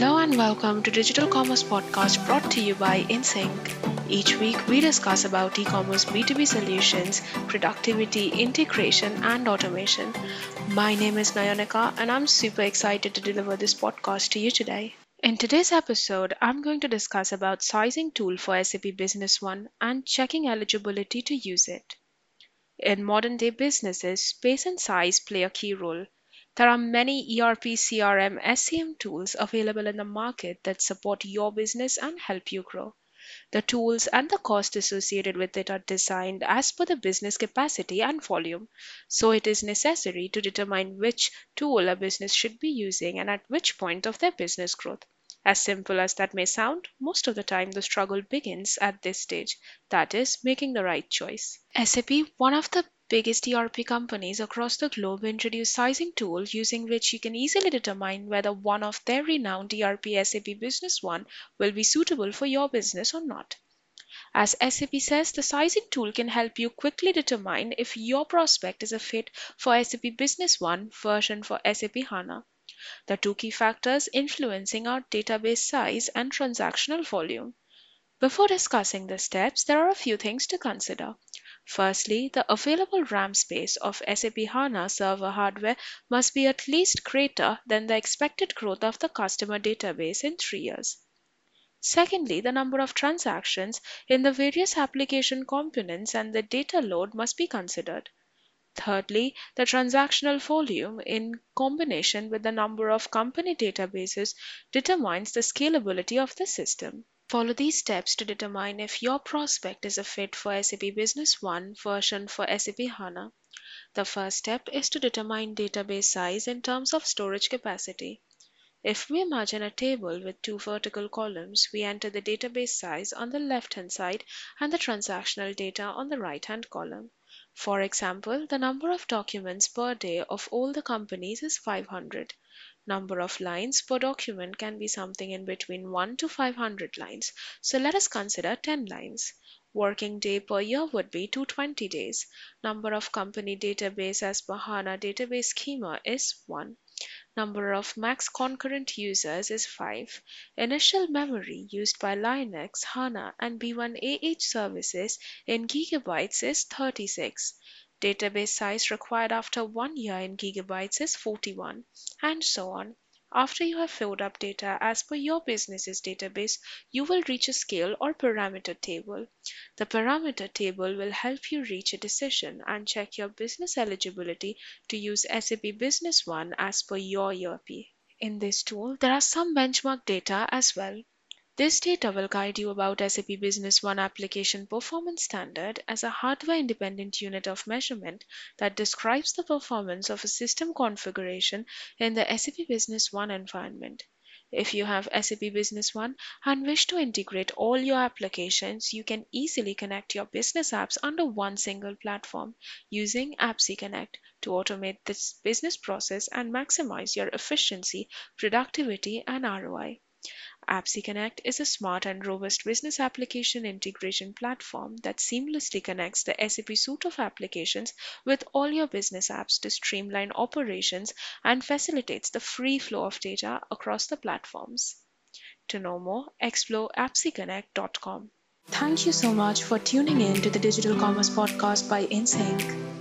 welcome to Digital Commerce Podcast brought to you by InSync. Each week we discuss about e-commerce B2B solutions, productivity, integration and automation. My name is Nayonika and I'm super excited to deliver this podcast to you today. In today's episode, I'm going to discuss about sizing tool for SAP Business One and checking eligibility to use it. In modern day businesses, space and size play a key role. There are many ERP, CRM, SCM tools available in the market that support your business and help you grow. The tools and the cost associated with it are designed as per the business capacity and volume, so it is necessary to determine which tool a business should be using and at which point of their business growth. As simple as that may sound, most of the time the struggle begins at this stage, that is, making the right choice. SAP, one of the biggest ERP companies across the globe introduced sizing tool using which you can easily determine whether one of their renowned ERP SAP Business One will be suitable for your business or not. As SAP says, the sizing tool can help you quickly determine if your prospect is a fit for SAP Business One version for SAP HANA. The two key factors influencing our database size and transactional volume. Before discussing the steps, there are a few things to consider. Firstly, the available RAM space of SAP HANA server hardware must be at least greater than the expected growth of the customer database in three years. Secondly, the number of transactions in the various application components and the data load must be considered. Thirdly, the transactional volume in combination with the number of company databases determines the scalability of the system. Follow these steps to determine if your prospect is a fit for SAP Business One version for SAP HANA. The first step is to determine database size in terms of storage capacity. If we imagine a table with two vertical columns, we enter the database size on the left-hand side and the transactional data on the right-hand column. For example, the number of documents per day of all the companies is 500. Number of lines per document can be something in between 1 to 500 lines. So let us consider 10 lines. Working day per year would be 220 days. Number of company database as per HANA database schema is 1. Number of max concurrent users is 5. Initial memory used by Linux, HANA and B1AH services in gigabytes is 36. Database size required after one year in gigabytes is 41, and so on. After you have filled up data as per your business's database, you will reach a scale or parameter table. The parameter table will help you reach a decision and check your business eligibility to use SAP Business One as per your ERP. In this tool, there are some benchmark data as well. This data will guide you about SAP Business One application performance standard as a hardware independent unit of measurement that describes the performance of a system configuration in the SAP Business One environment. If you have SAP Business One and wish to integrate all your applications, you can easily connect your business apps under one single platform using APPSeCONNECT to automate this business process and maximize your efficiency, productivity, and ROI. APPSeCONNECT is a smart and robust business application integration platform that seamlessly connects the SAP suite of applications with all your business apps to streamline operations and facilitates the free flow of data across the platforms. To know more, explore appseconnect.com. Thank you so much for tuning in to the Digital Commerce Podcast by InSync.